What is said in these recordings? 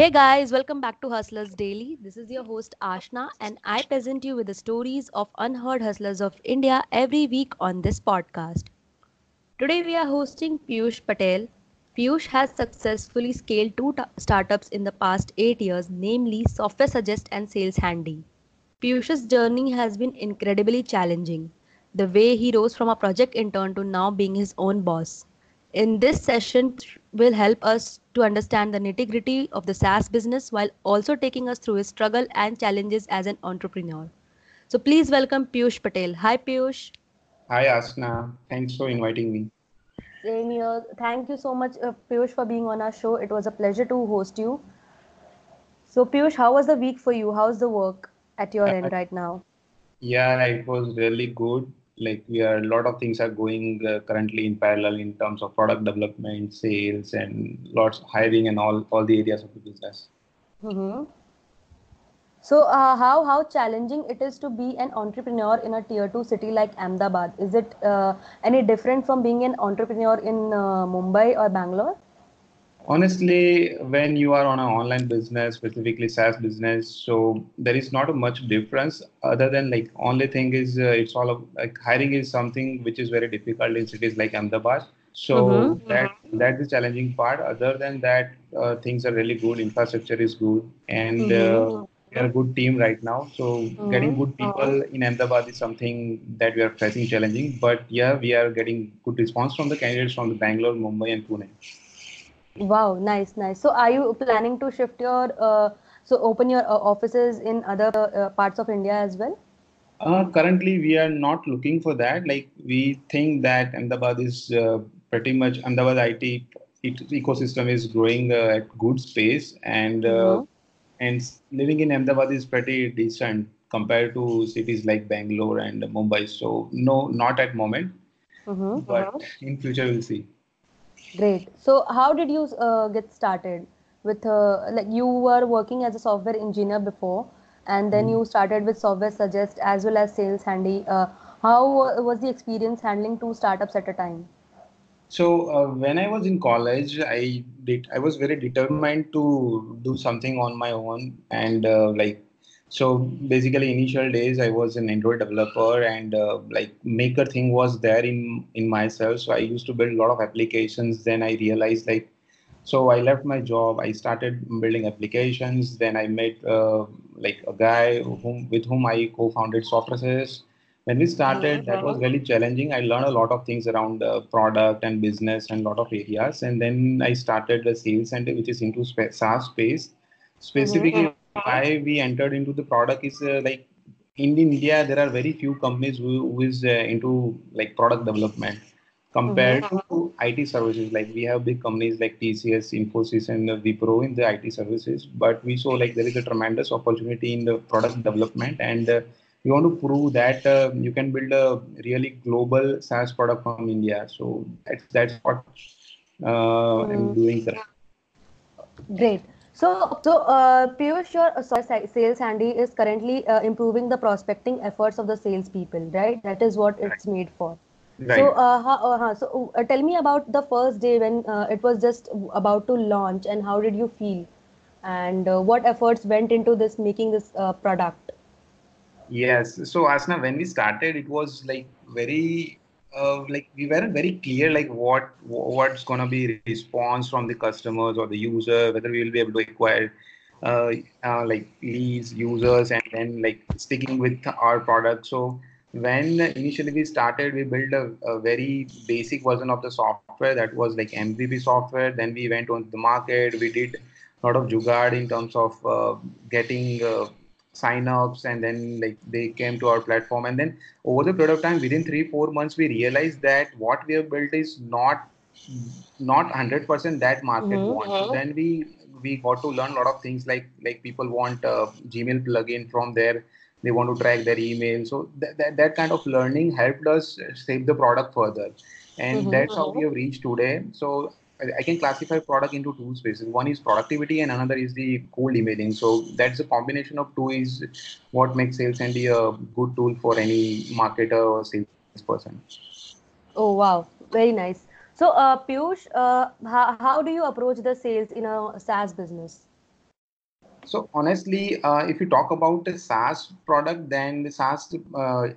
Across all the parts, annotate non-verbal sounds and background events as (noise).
Hey guys, welcome back to Hustlers Daily. This is your host Ashna, and I present you with the stories of unheard hustlers of India every week on this podcast. Today we are hosting Piyush Patel. Piyush has successfully scaled two t- startups in the past eight years, namely Software Suggest and Sales Handy. Piyush's journey has been incredibly challenging. The way he rose from a project intern to now being his own boss. In this session, will help us to understand the nitty gritty of the SaaS business while also taking us through his struggle and challenges as an entrepreneur. So please welcome Piyush Patel. Hi, Piyush. Hi, Asna. Thanks for inviting me. Same here. Thank you so much, uh, Piyush, for being on our show. It was a pleasure to host you. So, Piyush, how was the week for you? How's the work at your end right now? Yeah, it was really good. Like we are a lot of things are going uh, currently in parallel in terms of product development, sales, and lots hiring and all all the areas of the business. Mm-hmm. So, uh, how how challenging it is to be an entrepreneur in a tier two city like Ahmedabad? Is it uh, any different from being an entrepreneur in uh, Mumbai or Bangalore? Honestly, when you are on an online business, specifically SaaS business, so there is not a much difference other than like only thing is uh, it's all of, like hiring is something which is very difficult in cities like Ahmedabad. So Mm-hmm. that that's the challenging part. Other than that, uh, things are really good. Infrastructure is good, and Mm-hmm. uh, we are a good team right now. So getting Mm-hmm. good people in Ahmedabad is something that we are facing challenging. But yeah, we are getting good response from the candidates from the Bangalore, Mumbai, and Pune. Wow, nice, nice. So, are you planning to shift your uh, so open your uh, offices in other uh, parts of India as well? Uh, currently, we are not looking for that. Like we think that Ahmedabad is uh, pretty much Ahmedabad IT it, ecosystem is growing uh, at good space, and uh, Mm-hmm. and living in Ahmedabad is pretty decent compared to cities like Bangalore and Mumbai. So no, not at moment, Mm-hmm. but in future we'll see. Great. So, how did you uh, get started with uh, like you were working as a software engineer before, and then you started with Software Suggest as well as Sales Handy. Uh, how was the experience handling two startups at a time? So uh, when I was in college, I did. I was very determined to do something on my own, and uh, like so. Basically, initial days I was an Android developer, and uh, like maker thing was there in in myself. So I used to build a lot of applications. Then I realized like so I left my job. I started building applications. Then I met uh, like a guy whom with whom I co-founded Software when we started that was really challenging i learned a lot of things around uh, product and business and a lot of areas and then i started the sales center which is into spa- saas space specifically why we entered into the product is uh, like in india there are very few companies who, who is uh, into like product development compared to IT services. Like we have big companies like TCS, Infosys, and uh, Wipro in the IT services, but we saw like there is a tremendous opportunity in the product development, and uh, we want to prove that uh, you can build a really global SaaS product from India. So that's that's what uh, I'm doing. Great. So, so uh, Piyush, your uh, sales handy is currently uh, improving the prospecting efforts of the salespeople, right? That is what it's made for. So, uh, how, uh, huh, so uh, tell me about the first day when uh, it was just about to launch, and how did you feel, and uh, what efforts went into this making this uh, product? Yes. So Asna, when we started, it was like very uh, like we weren't very clear like what what's gonna be response from the customers or the user, whether we will be able to acquire uh, uh, like leads, users, and then like sticking with our product. So when initially we started, we built a, a very basic version of the software that was like MVP software. Then we went on the market. We did a lot of jugaad in terms of uh, getting uh, sign-ups, and then like they came to our platform. And then over the period of time, within three four months, we realized that what we have built is not not 100% that market Mm-hmm. wants. So then we we got to learn a lot of things like like people want uh, Gmail plugin from there. They want to track their email. So that, that, that kind of learning helped us shape the product further. And Mm-hmm. that's how we have reached today. So I can classify product into two spaces. One is productivity and another is the cold emailing. So that's a combination of two is what makes Sales Handy a good tool for any marketer or salesperson. Oh, wow. Very nice. So, uh, Piyush, uh, how, how do you approach the sales in a SaaS business? So honestly, uh, if you talk about a SaaS product, then the SaaS uh,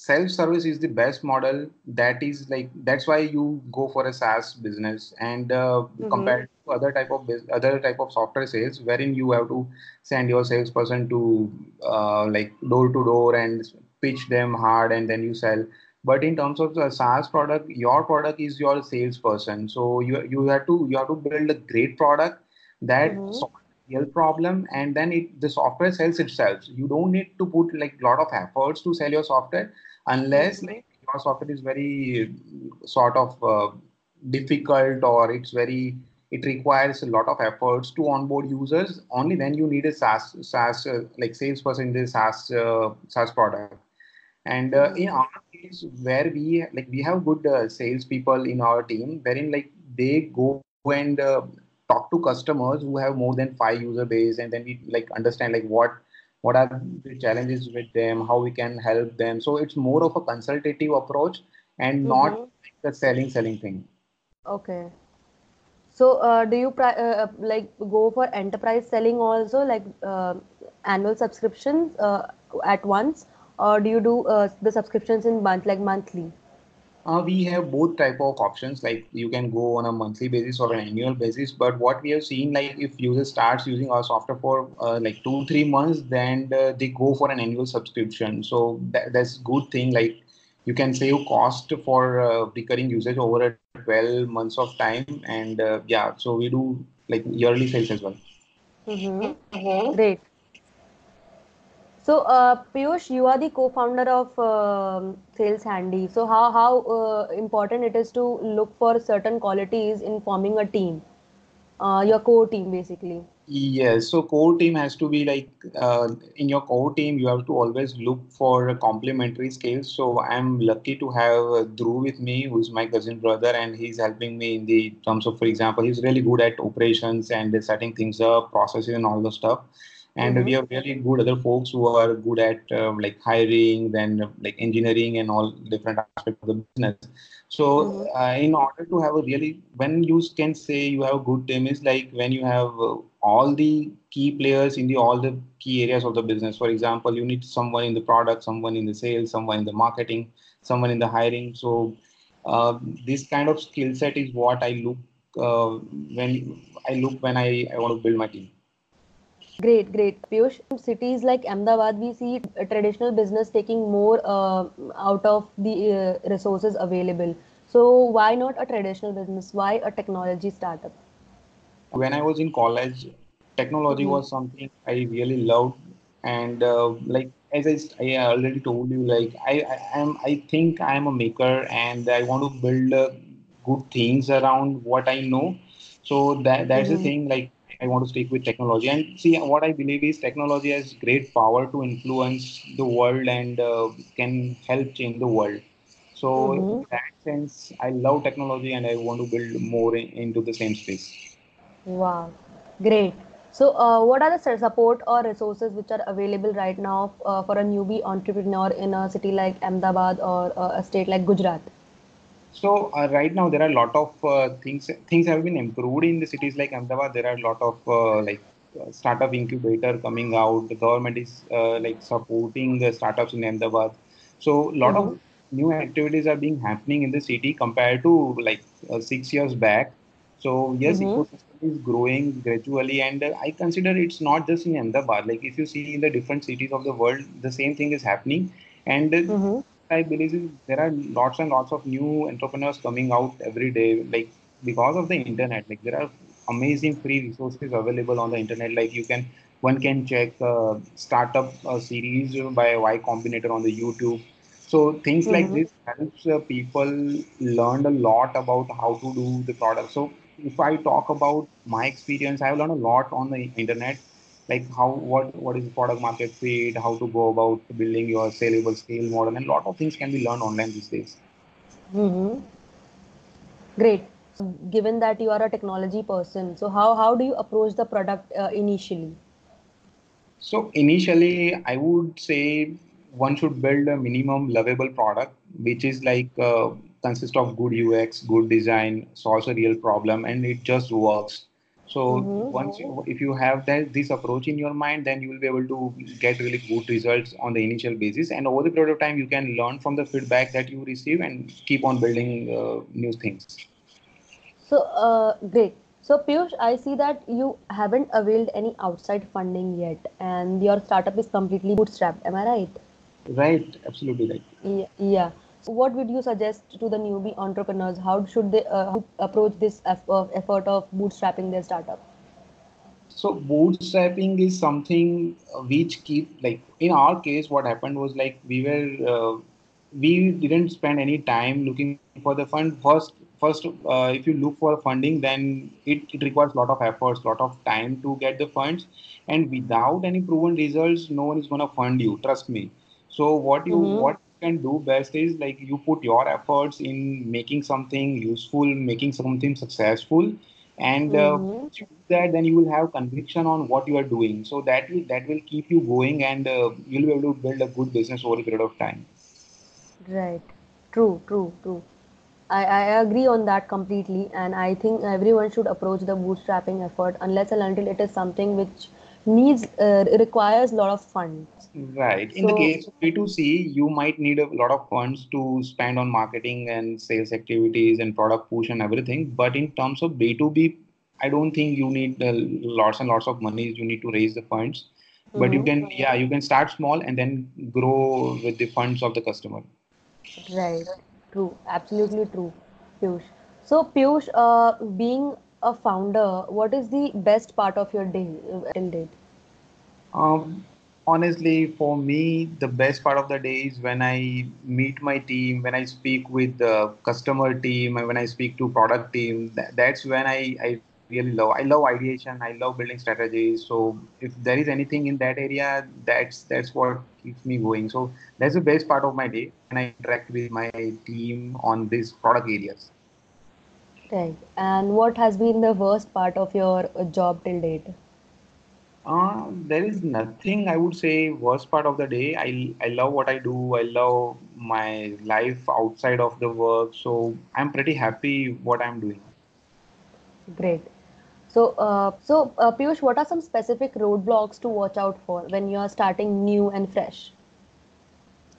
self-service is the best model. That is like that's why you go for a SaaS business, and uh, Mm-hmm. compared to other type of other type of software sales, wherein you have to send your salesperson to uh, like door to door and pitch them hard, and then you sell. But in terms of the SaaS product, your product is your salesperson. So you you have to you have to build a great product that Mm-hmm. solves real problem and then it the software sells itself you don't need to put like a lot of efforts to sell your software unless Mhm. like your software is very sort of uh, difficult or it's very it requires a lot of efforts to onboard users only then you need a SaaS SaaS uh, like salesperson in the SaaS uh, SaaS product and uh, in Mhm. our case where we like we have good uh, salespeople in our team wherein like they go and uh, talk to customers who have more than five user base and then we like understand like what what are the challenges with them how we can help them so it's more of a consultative approach and not Mm-hmm. the selling selling thing Okay. So, uh, do you pri- uh, uh, like go for enterprise selling also, like uh, annual subscriptions uh, at once, or do you do uh, the subscriptions in month, like monthly? Uh, we have both type of options. Like you can go on a monthly basis or an annual basis. But what we have seen, like if user starts using our software for uh, like two three months, then uh, they go for an annual subscription. So that, that's good thing. Like you can save cost for uh, recurring usage over a 12 months of time. And uh, yeah, so we do like yearly sales as well. Mm-hmm. Great. So, uh, Piyush, you are the co-founder of um Sales Handy. So, how how uh, important it is to look for certain qualities in forming a team, uh, your core team, basically. Yes, so core team has to be like uh, in your core team, you have to always look for complementary skills. So I'm lucky to have Dhruv with me, who's my cousin brother, and he's helping me in the terms of, for example, he's really good at operations and setting things up, processes, and all the stuff. And we Mm-hmm. have really good other folks who are good at um, like hiring, then like engineering and all different aspects of the business. So, Mm-hmm. uh, in order to have a really, when you can say you have a good team, is like when you have uh, all the key players in the all the key areas of the business. For example, you need someone in the product, someone in the sales, someone in the marketing, someone in the hiring. So, uh, this kind of skill set is what I look uh, when I look when I, I want to build my team. Great, great. Piyush, cities like Ahmedabad, we see traditional business taking more uh, out of the uh, resources available. So why not a traditional business? Why a technology startup? when I was in college, technology Mm-hmm. was something I really loved, and uh, like as I already told you, like I, I am I think I am a maker, and I want to build uh, good things around what I know. So that that's the Mm-hmm. thing. Like I want to stick with technology, and see what I believe is technology has great power to influence the world and uh, can help change the world. So Mm-hmm. in that sense, I love technology, and I want to build more in, into the same space. Wow, great. So, uh, what are the support or resources which are available right now uh, for a newbie entrepreneur in a city like Ahmedabad or uh, a state like Gujarat? So uh, right now there are a lot of uh, things things have been improved in the cities like Ahmedabad. There are a lot of uh, like uh, startup incubator coming out. The government is uh, like supporting the startups in Ahmedabad. So a lot Mm-hmm. of new activities are being happening in the city compared to like uh, six years back. So yes, Mm-hmm. ecosystem is growing gradually, and uh, I consider it's not just in Ahmedabad. Like if you see in the different cities of the world, the same thing is happening. And Mm-hmm. I believe is there are lots and lots of new entrepreneurs coming out every day, like because of the internet. Like there are amazing free resources available on the internet. Like you can one can check uh, startup uh, series by Y Combinator on the YouTube. So things like Mm-hmm. this helps uh, people learn a lot about how to do the product. So if I talk about my experience, I've learned a lot on the internet like how what what is product market fit how to go about building your saleable scale model and a lot of things can be learned online these days Mm-hmm. Great. So, given that you are a technology person, so how how do you approach the product uh, initially? so initially i would say one should build a minimum lovable product which is like uh, consist of good ux good design solves a real problem and it just works so Mm-hmm. once you, if you have that this approach in your mind then you will be able to get really good results on the initial basis and over the period of time you can learn from the feedback that you receive and keep on building uh, new things So, uh, great. So, Piyush, I see that you haven't availed any outside funding yet, and your startup is completely bootstrapped. Am I right? right absolutely right Yeah. yeah. What would you suggest to the newbie entrepreneurs? How should they uh, approach this uh, effort of bootstrapping their startup? So bootstrapping is something which keep like in our case, what happened was like we were uh, we didn't spend any time looking for the fund. First, first, uh, if you look for funding, then it, it requires a lot of efforts, lot of time to get the funds, and without any proven results, no one is gonna fund you. Trust me. So what you Mm-hmm. what can do best is like you put your efforts in making something useful, making something successful, and uh, Mm-hmm. you that, then you will have conviction on what you are doing. So that will that will keep you going, and uh, you'll be able to build a good business over a period of time. Right. True, true, true. I, I agree on that completely, and I think everyone should approach the bootstrapping effort unless and until it is something which needs uh, requires a lot of funds. Right. In the case of B2C, you might need a lot of funds to spend on marketing and sales activities and product push and everything. But in terms of B2B, I don't think you need uh, lots and lots of money. You need to raise the funds. But you mm-hmm. can, yeah, you can start small and then grow with the funds of the customer. Right. True. Absolutely true, Piyush. So, Piyush, uh, being a founder, what is the best part of your day uh, till date? Um, honestly, for me, the best part of the day is when I meet my team, when I speak with the customer team, when I speak to product team. That's when I, I really love. I love ideation. I love building strategies. So if there is anything in that area, that's that's what keeps me going. So that's the best part of my day when I interact with my team on these product areas. Right. And what has been the worst part of your job till date? Uh, there is nothing I would say worst part of the day. I I love what I do. I love my life outside of the work. So I'm pretty happy what I'm doing. Great. So, uh, so uh, Piyush, what are some specific roadblocks to watch out for when you are starting new and fresh?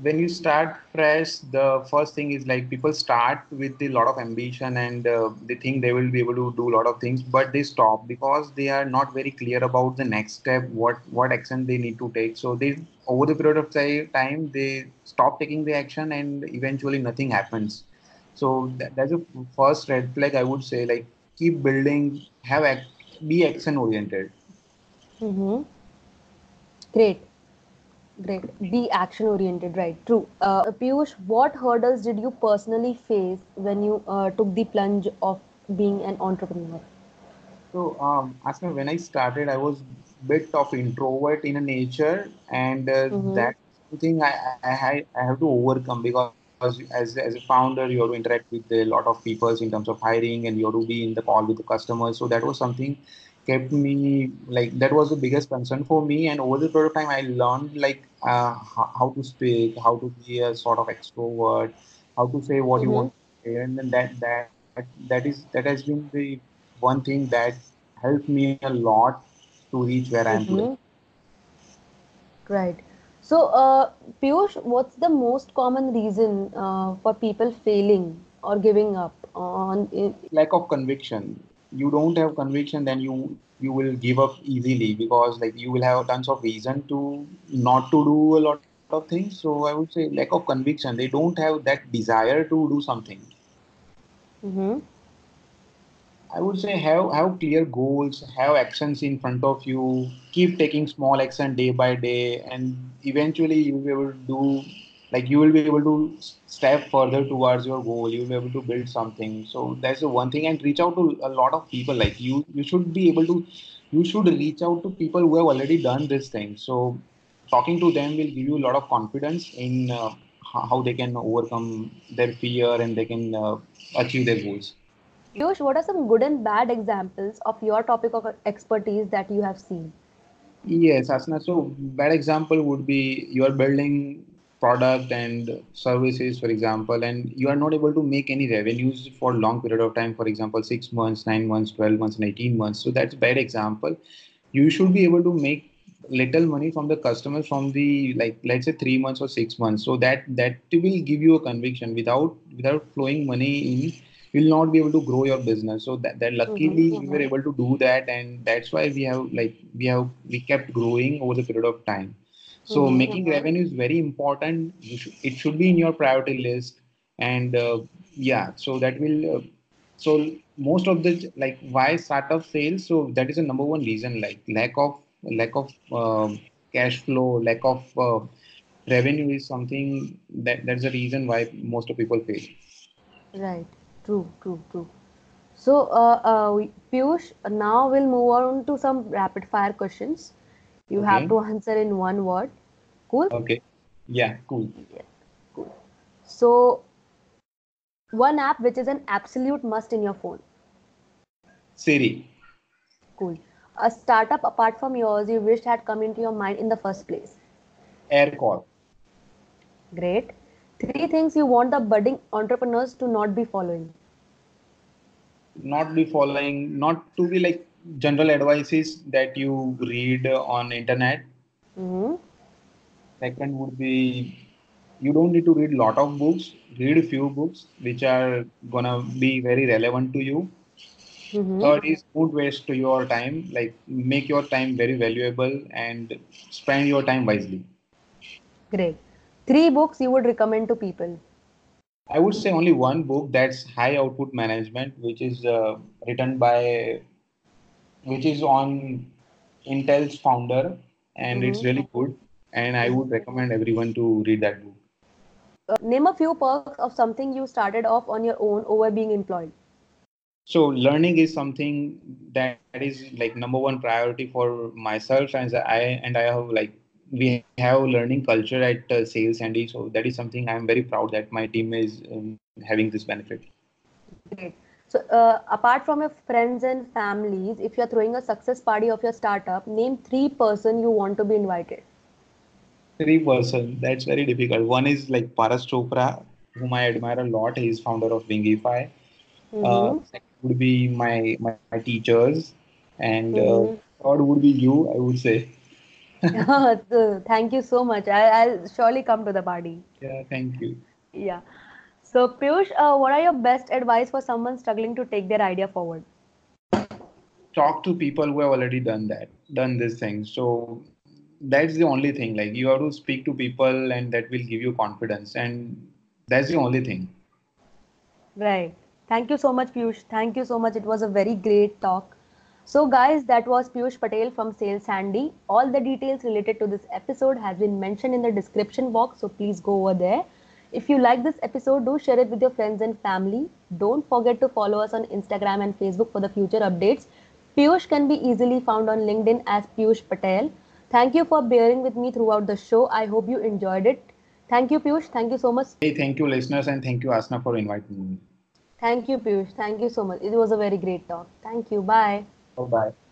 When you start fresh, the first thing is like people start with a lot of ambition and uh, they think they will be able to do a lot of things, but they stop because they are not very clear about the next step, what what action they need to take. So they over the period of time they stop taking the action and eventually nothing happens. So that, that's a first red flag I would say. Like keep building, have act, be action oriented. Mm-hmm. Great. Great. Be action oriented, right? True. Uh, Piyush, what hurdles did you personally face when you uh, took the plunge of being an entrepreneur? So, um, Asma, when I started, I was bit of introvert in a nature, and uh, Mm-hmm. that's something I, I, I I have to overcome because as, as a founder, you have to interact with a lot of people in terms of hiring, and you have to be in the call with the customers. So that was something kept me like that was the biggest concern for me. And over the period of time, I learned like uh, how, to speak, how to be a sort of extrovert, how to say what you Mm-hmm. want to say, and then that that that is that has been the one thing that helped me a lot to reach where I am today. Mm-hmm. Right. So, uh, Piyush, what's the most common reason uh, for people failing or giving up on? i- Lack of conviction. You don't have conviction, then you you will give up easily because like you will have tons of reason to not to do a lot of things. So I would say lack of conviction. They don't have that desire to do something. Mm-hmm. I would say have have clear goals, have actions in front of you, keep taking small action day by day, and eventually you will be able to do like you will be able to step further towards your goal. You will be able to build something. So that's the one thing, and reach out to a lot of people. Like you, you should be able to, you should reach out to people who have already done this thing. So talking to them will give you a lot of confidence in uh, how they can overcome their fear and they can uh, achieve their goals. Piyush, what are some good and bad examples of your topic of expertise that you have seen? Yes, Asna. So bad example would be you are building. Product and services for example and you are not able to make any revenues for long period of time for example 6 months 9 months 12 months and 18 months. So that's bad example. You should be able to make little money from the customers from the like let's say 3 months or 6 months. So that that will give you a conviction. Without without flowing money in you'll not be able to grow your business. So that, that luckily Mm-hmm, we were able to do that and that's why we have like we have we kept growing over the period of time so Mhm, making mhm. revenue is very important you should, it should be in your priority list and uh, yeah so that will uh, so most of the like why startup fails so that is the number one reason like lack of lack of um, cash flow lack of uh, revenue is something that that's the reason why most of people fail Right. True, true, true. So, uh, uh, we- Piyush, now we'll move on to some rapid fire questions. You have to answer in one word. Cool? okay yeah cool Cool. So, one app which is an absolute must in your phone. siri Cool. A startup apart from yours you wished had come into your mind in the first place. Aircall Great. Three things you want the budding entrepreneurs to not be following. not be following not to be like general advices that you read on internet Mm-hmm. second would be you don't need to read lot of books read a few books which are gonna be very relevant to you Mm-hmm. third is don't waste your time like make your time very valuable and spend your time wisely Great. Three books you would recommend to people. i would say only one book that's high output management which is uh, written by which is on intel's founder and it's Mhm. really good and i would recommend everyone to read that book Uh, name a few perks of something you started off on your own over being employed. so learning is something that is like number one priority for myself and i and i have like we have learning culture at uh, sales handy so that is something i'm very proud that my team is um, having this benefit Great. So, uh, apart from your friends and families, if you're throwing a success party of your startup, name three person you want to be invited. three person that's very difficult one is like paras chopra whom i admire a lot he's founder of wingify uh, Mhm. second would be my my, my teachers and uh, Mhm. third would be you i would say (laughs) Thank you so much. I, I'll surely come to the party. yeah thank you Yeah. So, Piyush, uh, what are your best advice for someone struggling to take their idea forward? talk to people who have already done that done this thing so that's the only thing like you have to speak to people and that will give you confidence and that's the only thing Right. Thank you so much, Piyush. Thank you so much. It was a very great talk. So, guys, that was Piyush Patel from Sales Handy. All the details related to this episode has been mentioned in the description box, so please go over there. If you like this episode, do share it with your friends and family. Don't forget to follow us on Instagram and Facebook for the future updates. Piyush can be easily found on LinkedIn as Piyush Patel. Thank you for bearing with me throughout the show. I hope you enjoyed it. Thank you, Piyush. Thank you so much. hey thank you listeners and thank you asna for inviting me Thank you, Piyush. Thank you so much. It was a very great talk. Thank you. Bye. bye bye